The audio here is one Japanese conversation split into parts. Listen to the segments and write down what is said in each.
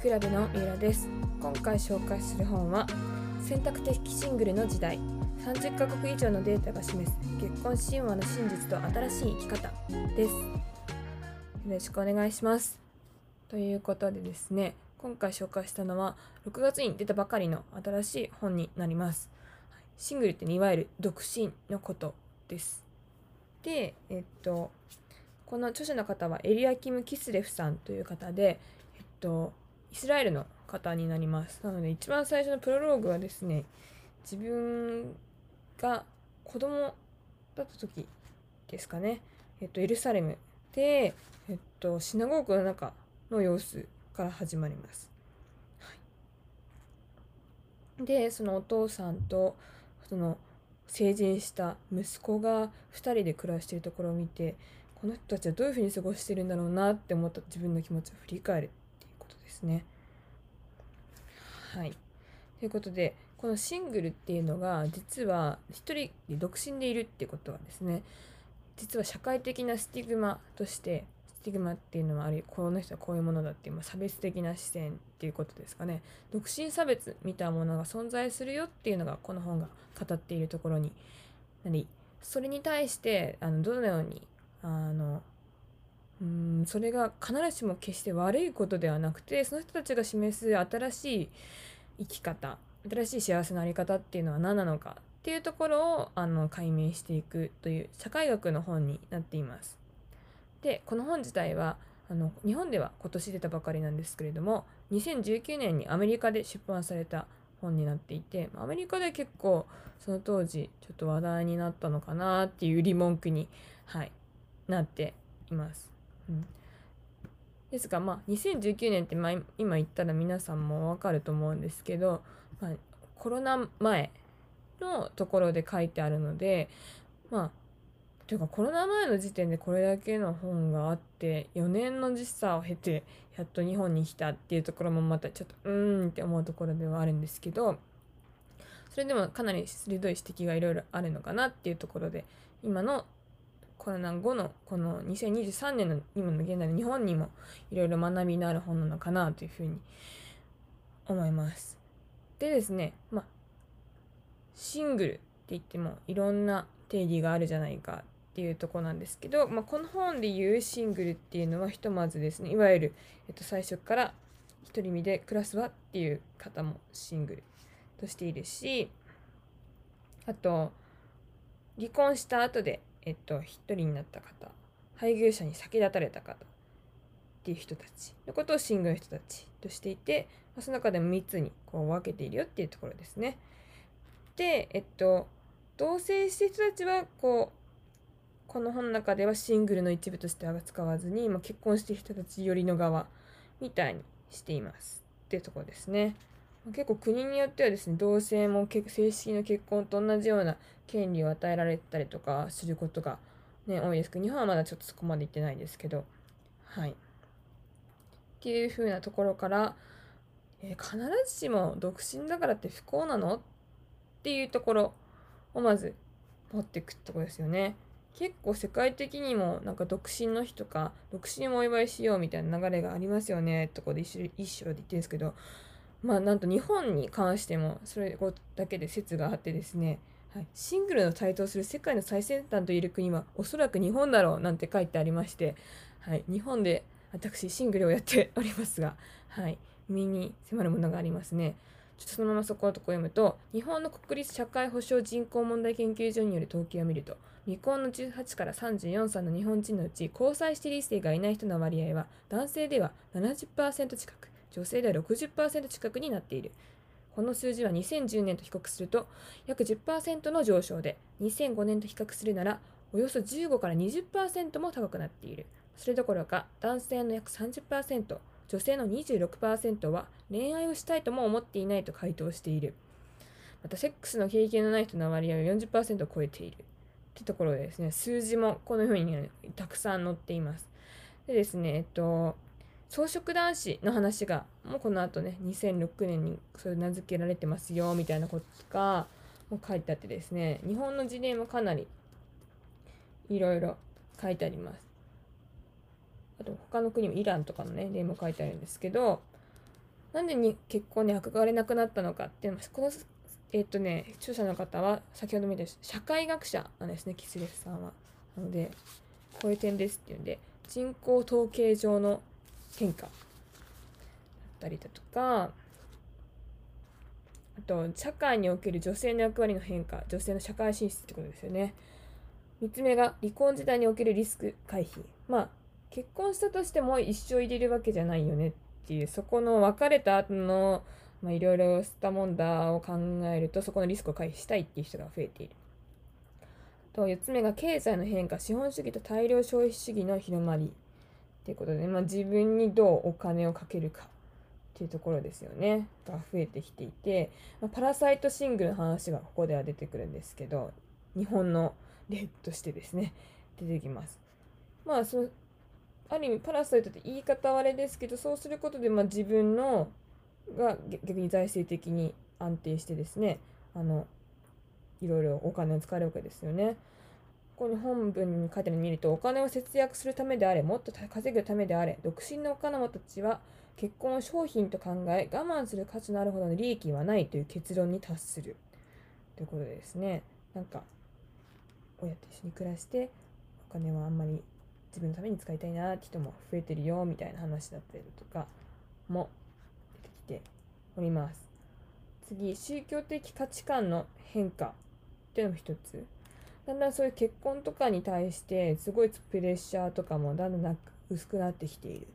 クラブの三浦です。今回紹介する本は選択的シングルの時代30カ国以上のデータが示す結婚神話の真実と新しい生き方です。よろしくお願いします。ということでですね今回紹介したのは6月に出たばかりの新しい本になります。シングルって、いわゆる独身のことです。でえっとこの著者の方はエリアキム・キスレフさんという方で、えっと、イスラエルの方になります。なので一番最初のプロローグはですね、自分が子供だった時ですかね、えっと、エルサレムで、えっと、シナゴーグの中の様子から始まります。はい、で、そのお父さんと、その成人した息子が2人で暮らしているところを見てこの人たちはどういうふうに過ごしてるんだろうなって思った自分の気持ちを振り返るですね。はい。ということでこのシングルっていうのが実は一人で独身でいるっていうことはですね実は社会的なスティグマとしてスティグマっていうのはあるこの人はこういうものだっていう差別的な視線っていうことですかね独身差別みたいなものが存在するよっていうのがこの本が語っているところになりそれに対してあのどのようにあのうんそれが必ずしも決して悪いことではなくてその人たちが示す新しい生き方新しい幸せのあり方っていうのは何なのかっていうところをあの解明していくという社会学の本になっています。でこの本自体はあの日本では今年出たばかりなんですけれども2019年にアメリカで出版された本になっていてアメリカで結構その当時ちょっと話題になったのかなっていう売り文句に、はい、なっています。うん、ですが、まあ、2019年って、まあ、今言ったら皆さんもわかると思うんですけど、まあ、コロナ前のところで書いてあるので、まあ、というかコロナ前の時点でこれだけの本があって4年の時差を経てやっと日本に来たっていうところもまたちょっとうーんって思うところではあるんですけどそれでもかなり鋭い指摘がいろいろあるのかなっていうところで今のコロナ後のこの2023年の今の現代の日本にもいろいろ学びのある本なのかなというふうに思います。でですね、まあ、シングルって言ってもいろんな定義があるじゃないかっていうとこなんですけど、まあ、この本で言うシングルっていうのはひとまずですねいわゆる、えっと、最初から独り身で暮らすわっていう方もシングルとしているしあと離婚した後でえっと、一人になった方、配偶者に先立たれた方っていう人たちのことをシングルの人たちとしていて、その中でも3つにこう分けているよっていうところですね。で、えっと、同棲してる人たちは、こう、この本の中ではシングルの一部としては使わずに、ま、結婚してる人たち寄りの側みたいにしていますっていうところですね。結構国によってはですね同性も正式な結婚と同じような権利を与えられたりとかすることが、ね、多いですけど日本はまだちょっとそこまで行ってないですけどはいっていう風なところから、えー、必ずしも独身だからって不幸なのっていうところをまず持っていくところですよね。結構世界的にもなんか独身の日とか独身もお祝いしようみたいな流れがありますよねとこで一緒で言ってるんですけどまあなんと日本に関してもそれだけで説があってですね、はい、シングルの台頭する世界の最先端といる国はおそらく日本だろうなんて書いてありまして、はい、日本で私シングルをやっておりますが、はい、身に迫るものがありますね。ちょっとそのままそこのとこ読むと、日本の国立社会保障人口問題研究所による統計を見ると、未婚の18から34歳の日本人のうち、交際している異性がいない人の割合は、男性では70%近く、女性では60%近くになっている。この数字は2010年と比較すると約10%の上昇で、2005年と比較するならおよそ15から20%も高くなっている。それどころか男性の約30%、女性の26%は恋愛をしたいとも思っていないと回答している。また、セックスの経験のない人の割合は40%を超えている。ってところでですね、数字もこのように、たくさん載っています。でですね、えっと、草食男子の話がもうこの後ね2006年にそれ名付けられてますよみたいなことがも書いてあってですね日本の事例もかなりいろいろ書いてありますあと他の国もイランとかのね例も書いてあるんですけどなんでに結婚に憧れなくなったのかっていうのこのえっ、とね著者の方は先ほど見た社会学者なんですねキスレフさんは。なのでこういう点ですっていうんで人口統計上の変化だったりだとかあと社会における女性の役割の変化女性の社会進出ってことですよね。3つ目が離婚時代におけるリスク回避。まあ結婚したとしても一生入れるわけじゃないよねっていうそこの別れた後のいろいろスタモンダーを考えるとそこのリスクを回避したいっていう人が増えている。と4つ目が経済の変化資本主義と大量消費主義の広まり。っていうことで、まあ、自分にどうお金をかけるかっていうところですよねが増えてきていて、まあ、パラサイトシングルの話がここでは出てくるんですけど日本の例としてですね出てきます。まあそのある意味パラサイトって言い方はあれですけどそうすることでまあ自分のが逆に財政的に安定してですねあのいろいろお金を使えるわけですよね。ここに本文に書いてあるの見ると、お金を節約するためであれ、もっと稼ぐためであれ、独身のお金持たちは結婚を商品と考え、我慢する価値のあるほどの利益はないという結論に達する。ということでですね、なんか、親と一緒に暮らして、お金はあんまり自分のために使いたいなって人も増えてるよ、みたいな話だったりとかも出てきております。次、宗教的価値観の変化っていうのも一つ。だんだんそういう結婚とかに対してすごいプレッシャーとかもだんだん薄くなってきている。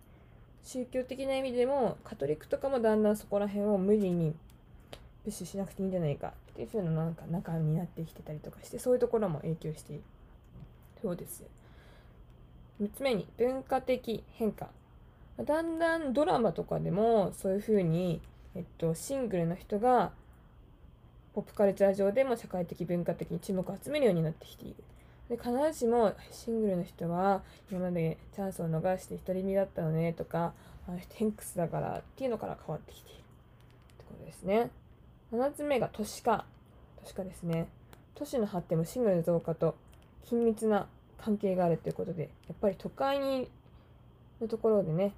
宗教的な意味でもカトリックとかもだんだんそこら辺を無理にプッシュしなくていいんじゃないかっていう風ななんか中になってきてたりとかしてそういうところも影響している。そうです。3つ目に文化的変化。だんだんドラマとかでもそういう風に、えっと、シングルの人がポップカルチャー上でも社会的文化的に注目を集めるようになってきている。で必ずしもシングルの人は今までチャンスを逃して独り身だったのねとかあの人偏屈だからっていうのから変わってきているってことですね。7つ目が都市化。都市化ですね。都市の発展もシングルの増加と緊密な関係があるということでやっぱり都会にのところでね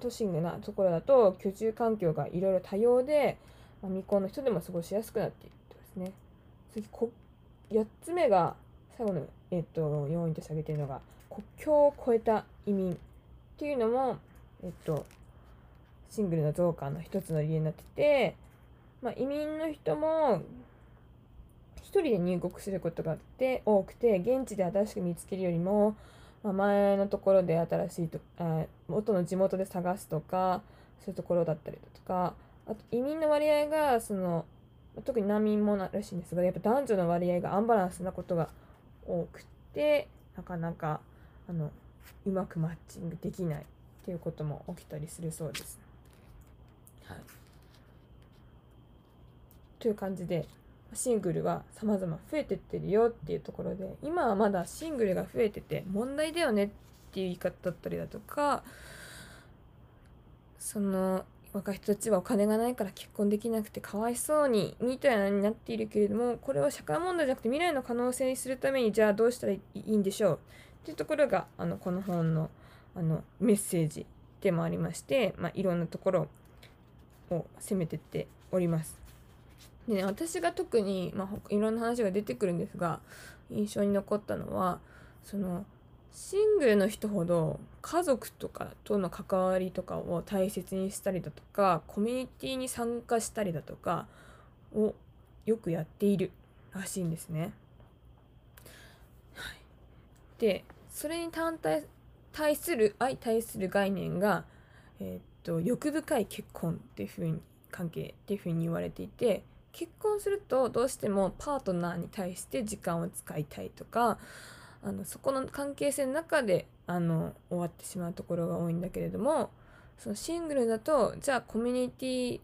都心なところだと居住環境がいろいろ多様でまあ、未婚の人でも過ごしやすくなっているとですね。次こ4つ目が最後の、えっと、要因として挙げているのが国境を越えた移民っていうのも、えっと、シングルの増加の一つの理由になってて、まあ、移民の人も一人で入国することがあって多くて現地で新しく見つけるよりも、まあ、前のところで新しいとあ元の地元で探すとかそういうところだったりだとかあと移民の割合がその特に難民もらしいんですがやっぱ男女の割合がアンバランスなことが多くてなかなかあのうまくマッチングできないっていうことも起きたりするそうです。はい、という感じでシングルは様々増えてってるよっていうところで今はまだシングルが増えてて問題だよねっていう言い方だったりだとかその若い人たちはお金がないから結婚できなくてかわいそうにみたいなになっているけれどもこれは社会問題じゃなくて未来の可能性にするためにじゃあどうしたらいいんでしょう？っていうところがあのこの本のあのメッセージでもありまして、まあ、いろんなところを攻めてっております。で、ね、私が特に、まあ、いろんな話が出てくるんですが印象に残ったのはそのシングルの人ほど家族とかとの関わりとかを大切にしたりだとかコミュニティに参加したりだとかをよくやっているらしいんですね。はい、でそれに単体対する相対する概念が、えー、っと欲深い結婚っていうふうに関係っていうふうに言われていて結婚するとどうしてもパートナーに対して時間を使いたいとかあのそこの関係性の中であの終わってしまうところが多いんだけれどもそのシングルだとじゃあコミュニティ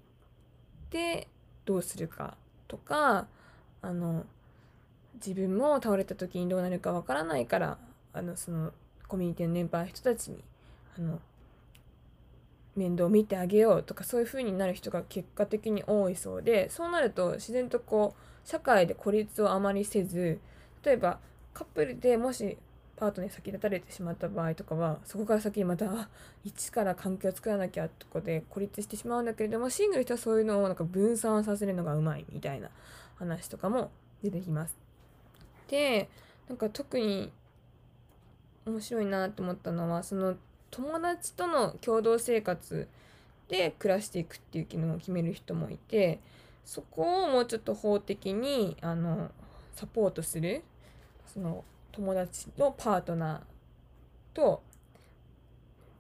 でどうするかとかあの自分も倒れた時にどうなるかわからないからあのそのコミュニティの年配の人たちにあの面倒を見てあげようとかそういう風になる人が結果的に多いそうでそうなると自然とこう社会で孤立をあまりせず例えばカップルでもしパートに先立たれてしまった場合とかはそこから先にまた一から関係を作らなきゃとかで孤立してしまうんだけれどもシングル人はそういうのをなんか分散させるのがうまいみたいな話とかも出てきます。でなんか特に面白いなと思ったのはその友達との共同生活で暮らしていくっていう機能を決める人もいてそこをもうちょっと法的にあのサポートするその友達のパートナーと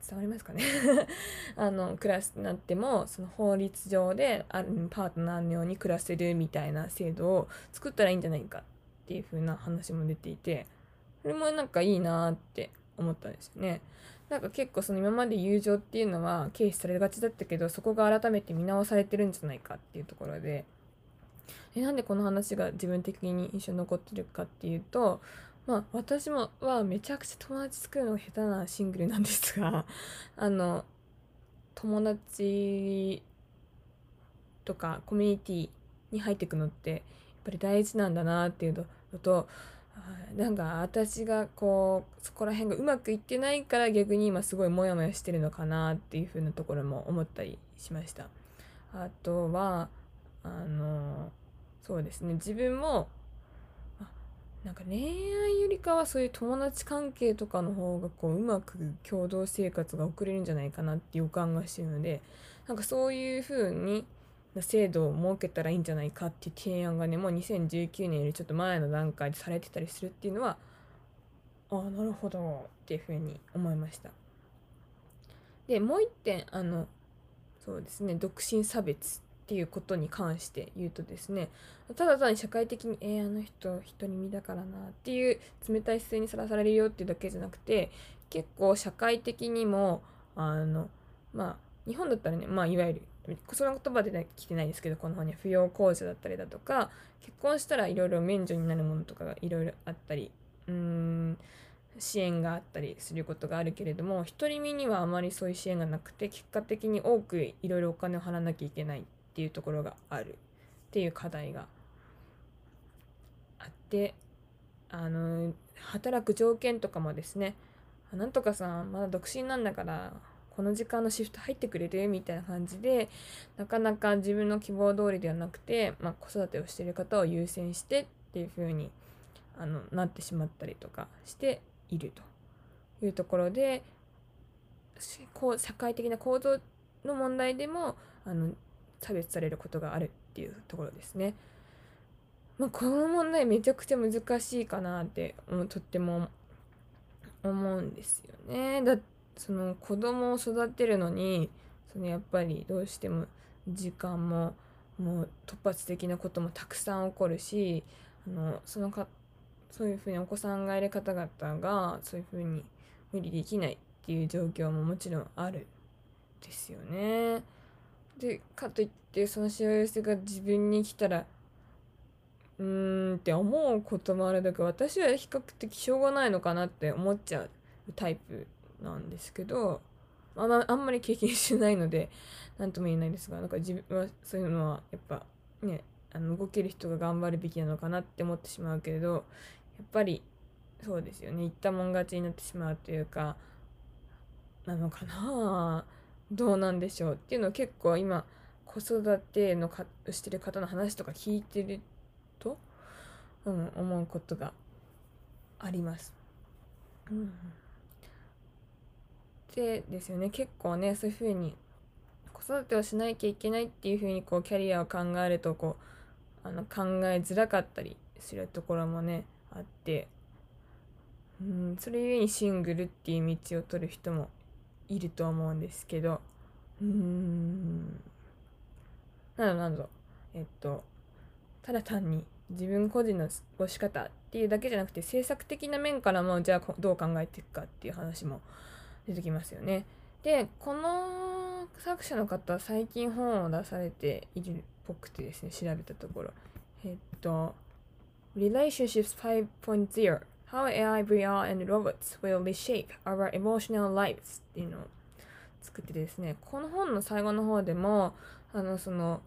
伝わりますかね？あの暮らすなってもその法律上であるパートナーのように暮らせるみたいな制度を作ったらいいんじゃないかっていう風な話も出ていてそれもなんかいいなって思ったんですよね。なんか結構その今まで友情っていうのは軽視されがちだったけどそこが改めて見直されてるんじゃないかっていうところでえなんでこの話が自分的に印象に残ってるかっていうとまあ私もはめちゃくちゃ友達作るのが下手なシングルなんですが あの友達とかコミュニティに入っていくのってやっぱり大事なんだなっていうのとなんか私がこうそこら辺がうまくいってないから逆に今すごいモヤモヤしてるのかなっていう風なところも思ったりしました。あとはあのそうですね。自分もなんか恋愛よりかはそういう友達関係とかの方がこううまく共同生活が送れるんじゃないかなって予感がしてるのでなんかそういう風に制度を設けたらいいんじゃないかっていう提案がねもう2019年よりちょっと前の段階でされてたりするっていうのはああなるほどっていうふうに思いました。でもう一点あのそうですね。独身差別っていうことに関して言うとですねただ単に社会的に「えー、あの人独り身だからな」っていう冷たい姿勢にさらされるよっていうだけじゃなくて結構社会的にもあのまあ日本だったらねまあいわゆるその言葉で来てないですけどこの本には扶養控除だったりだとか結婚したらいろいろ免除になるものとかがいろいろあったりうーん支援があったりすることがあるけれども独り身にはあまりそういう支援がなくて結果的に多くいろいろお金を払わなきゃいけない。っっていうところがあるっていう課題があってあの働く条件とかもですねなんとかさんまだ独身なんだからこの時間のシフト入ってくれるみたいな感じでなかなか自分の希望通りではなくて、まあ、子育てをしてる方を優先してっていう風にあになってしまったりとかしているというところでこう社会的な構造の問題でもあの差別されることがあるっていうところですね。まあ、この問題めちゃくちゃ難しいかなってとっても思うんですよね。だその子供を育てるのにそのやっぱりどうしても時間ももう突発的なこともたくさん起こるしあのそのかそういうふうにお子さんがいる方々がそういうふうに無理できないっていう状況ももちろんあるですよね。でかといってその幸せが自分に来たらうーんって思うこともあるだけど私は比較的しょうがないのかなって思っちゃうタイプなんですけどあん,、まあんまり経験してないので何とも言えないですがなんか自分はそういうのはやっぱねあの動ける人が頑張るべきなのかなって思ってしまうけれどやっぱりそうですよね。言ったもん勝ちになってしまうというかなのかなどうなんでしょうっていうのを結構今子育てのかしてる方の話とか聞いてると、うん、思うことがあります。うん、でですよね結構ねそういうふうに子育てをしなきゃいけないっていうふうにこうキャリアを考えるとこうあの考えづらかったりするところもねあってうんそれゆえにシングルっていう道を取る人もいると思うんですけど。うーん。などなどえっとただ単に自分個人の過ごし方っていうだけじゃなくて政策的な面からもじゃあどう考えていくかっていう話も出てきますよね。でこの作者の方は最近本を出されているっぽくてですね調べたところ。えっと Relationships 5.0 How AI, VR, and robots will reshape our emotional lives っていうのを作ってですね、この本の最後の方でも、あの、その、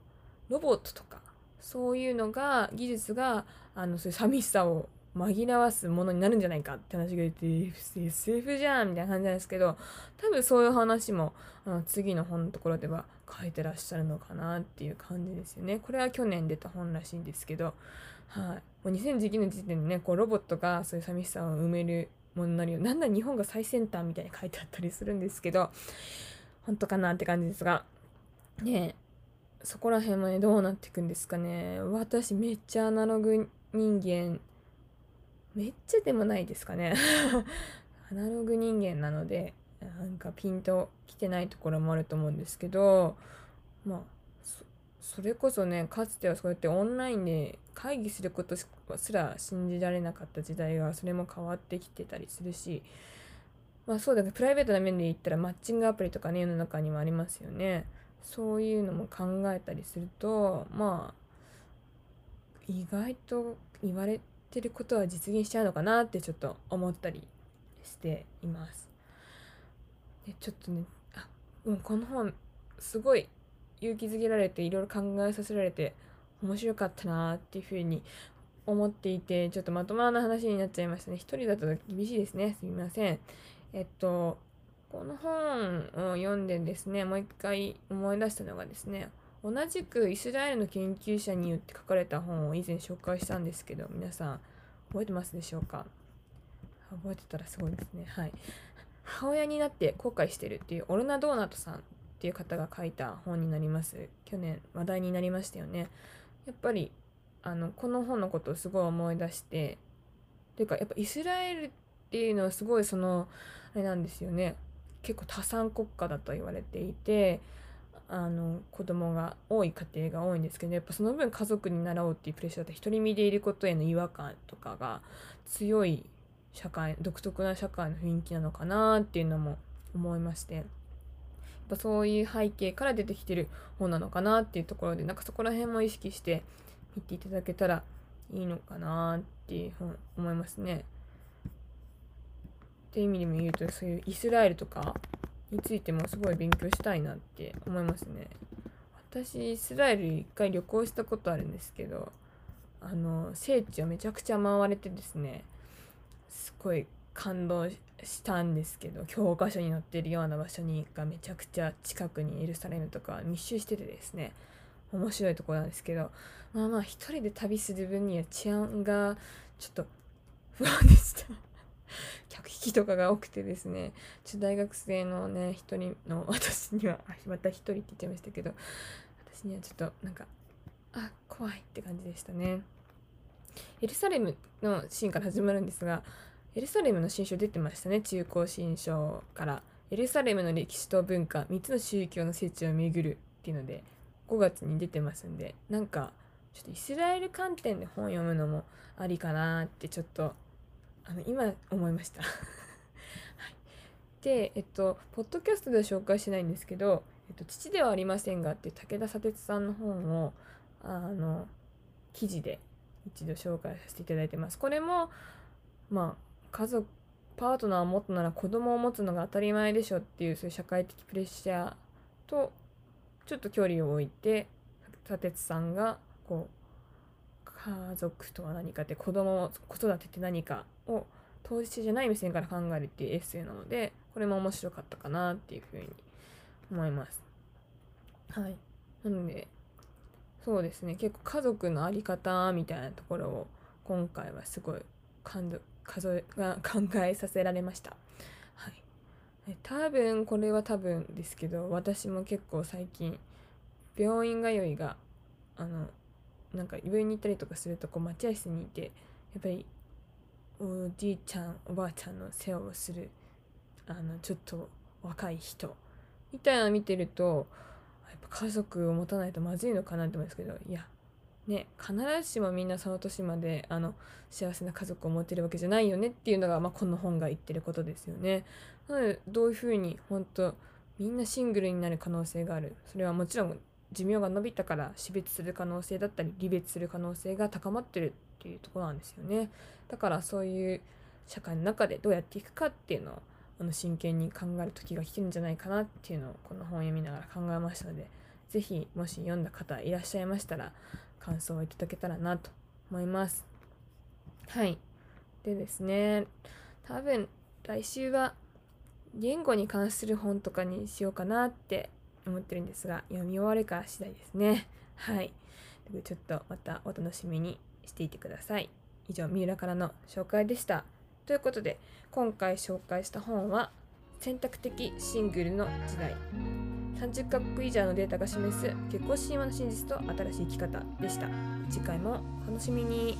ロボットとか、そういうのが、技術が、あの、そういう寂しさを紛らわすものになるんじゃないかって話が出て SF じゃんみたいな感じなんですけど多分そういう話もあの次の本のところでは書いてらっしゃるのかなっていう感じですよね。これは去年出た本らしいんですけど、はい、もう2019年時点でねこうロボットがそういう寂しさを埋めるものになるよなんだ日本が最先端みたいに書いてあったりするんですけど本当かなって感じですがねそこら辺もねどうなっていくんですかね。私めっちゃアナログ人間めっちゃでもないですかね。アナログ人間なのでなんかピンときてないところもあると思うんですけどまあそれこそねかつてはそうやってオンラインで会議することすら信じられなかった時代がそれも変わってきてたりするしまあそうだけどプライベートな面で言ったらマッチングアプリとかね世の中にもありますよね。そういうのも考えたりするとまあ意外と言われてることは実現しちゃうのかなってちょっと思ったりしています。でちょっとねあうこの本すごい勇気づけられていろいろ考えさせられて面白かったなっていうふうに思っていてちょっとまとまらな話になっちゃいましたね。一人だと厳しいですね。すみません。えっとこの本を読んでですねもう一回思い出したのがですね同じくイスラエルの研究者によって書かれた本を以前紹介したんですけど皆さん覚えてますでしょうか？覚えてたらすごいですね。はい。母親になって後悔してるっていうオルナ・ドーナトさんっていう方が書いた本になります。去年話題になりましたよね。やっぱりあのこの本のことをすごい思い出してというかやっぱイスラエルっていうのはすごいそのあれなんですよね。結構多産国家だと言われていてあの子供が多い家庭が多いんですけどやっぱその分家族に習おうっていうプレッシャーで独り身でいることへの違和感とかが強い社会独特な社会の雰囲気なのかなっていうのも思いまして。ぱそういう背景から出てきてる本なのかなっていうところでなんかそこら辺も意識して見ていただけたらいいのかなっていうふうに思いますね。っていう意味でも言うとそういうイスラエルとかについてもすごい勉強したいなって思いますね。私イスラエル一回旅行したことあるんですけどあの聖地をめちゃくちゃ回れてですねすごい感動したんですけど教科書に載ってるような場所にがめちゃくちゃ近くにエルサレムとか密集しててですね面白いとこなんですけどまあまあ一人で旅する分には治安がちょっと不安でした。客引きとかが多くてですねちょ大学生のね一人の私にはまた一人って言っちゃいましたけど私にはちょっとなんかあ怖いって感じでしたね。エルサレムのシーンから始まるんですがエルサレムの新書出てましたね。中高新書から。エルサレムの歴史と文化。3つの宗教の聖地を巡るっていうので5月に出てますんで。なんかちょっとイスラエル観点で本読むのもありかなってちょっとあの今思いました。はい、でえっとポッドキャストでは紹介しないんですけど「えっと、父ではありませんが」って武田砂鉄さんの本をあの記事で一度紹介させていただいてます。これもまあ家族パートナーを持つなら子供を持つのが当たり前でしょっていうそういう社会的プレッシャーとちょっと距離を置いて砂鉄さんがこう家族とは何かって子供子育てって何かを当事者じゃない目線から考えるっていうエッセイなのでこれも面白かったかなっていうふうに思います。はい。なのでそうですね結構家族の在り方みたいなところを今回はすごい感動数えが考えさせられました。はい、多分これは多分ですけど私も結構最近病院通いがあのなんか病院に行ったりとかするとこう待合室にいてやっぱりおじいちゃんおばあちゃんの世話をするあのちょっと若い人みたいなの見てるとやっぱ家族を持たないとまずいのかなって思うんですけどいやね、必ずしもみんなその年まであの幸せな家族を持てるわけじゃないよねっていうのが、まあ、この本が言ってることですよね。なのでどういうふうに本当みんなシングルになる可能性があるそれはもちろん寿命が伸びたから死別する可能性だったり離別する可能性が高まってるっていうところなんですよね。だからそういう社会の中でどうやっていくかっていうのをあの真剣に考える時が来てるんじゃないかなっていうのをこの本を読みながら考えましたので是非もし読んだ方いらっしゃいましたら感想をいただけたらなと思います。はい。でですね多分来週は言語に関する本とかにしようかなって思ってるんですが読み終わるか次第ですね。はい。ちょっとまたお楽しみにしていてください。以上三浦からの紹介でした。ということで今回紹介した本は選択的シングルの時代。30カ国以上のデータが示す結婚神話の真実と新しい生き方でした。次回もお楽しみに。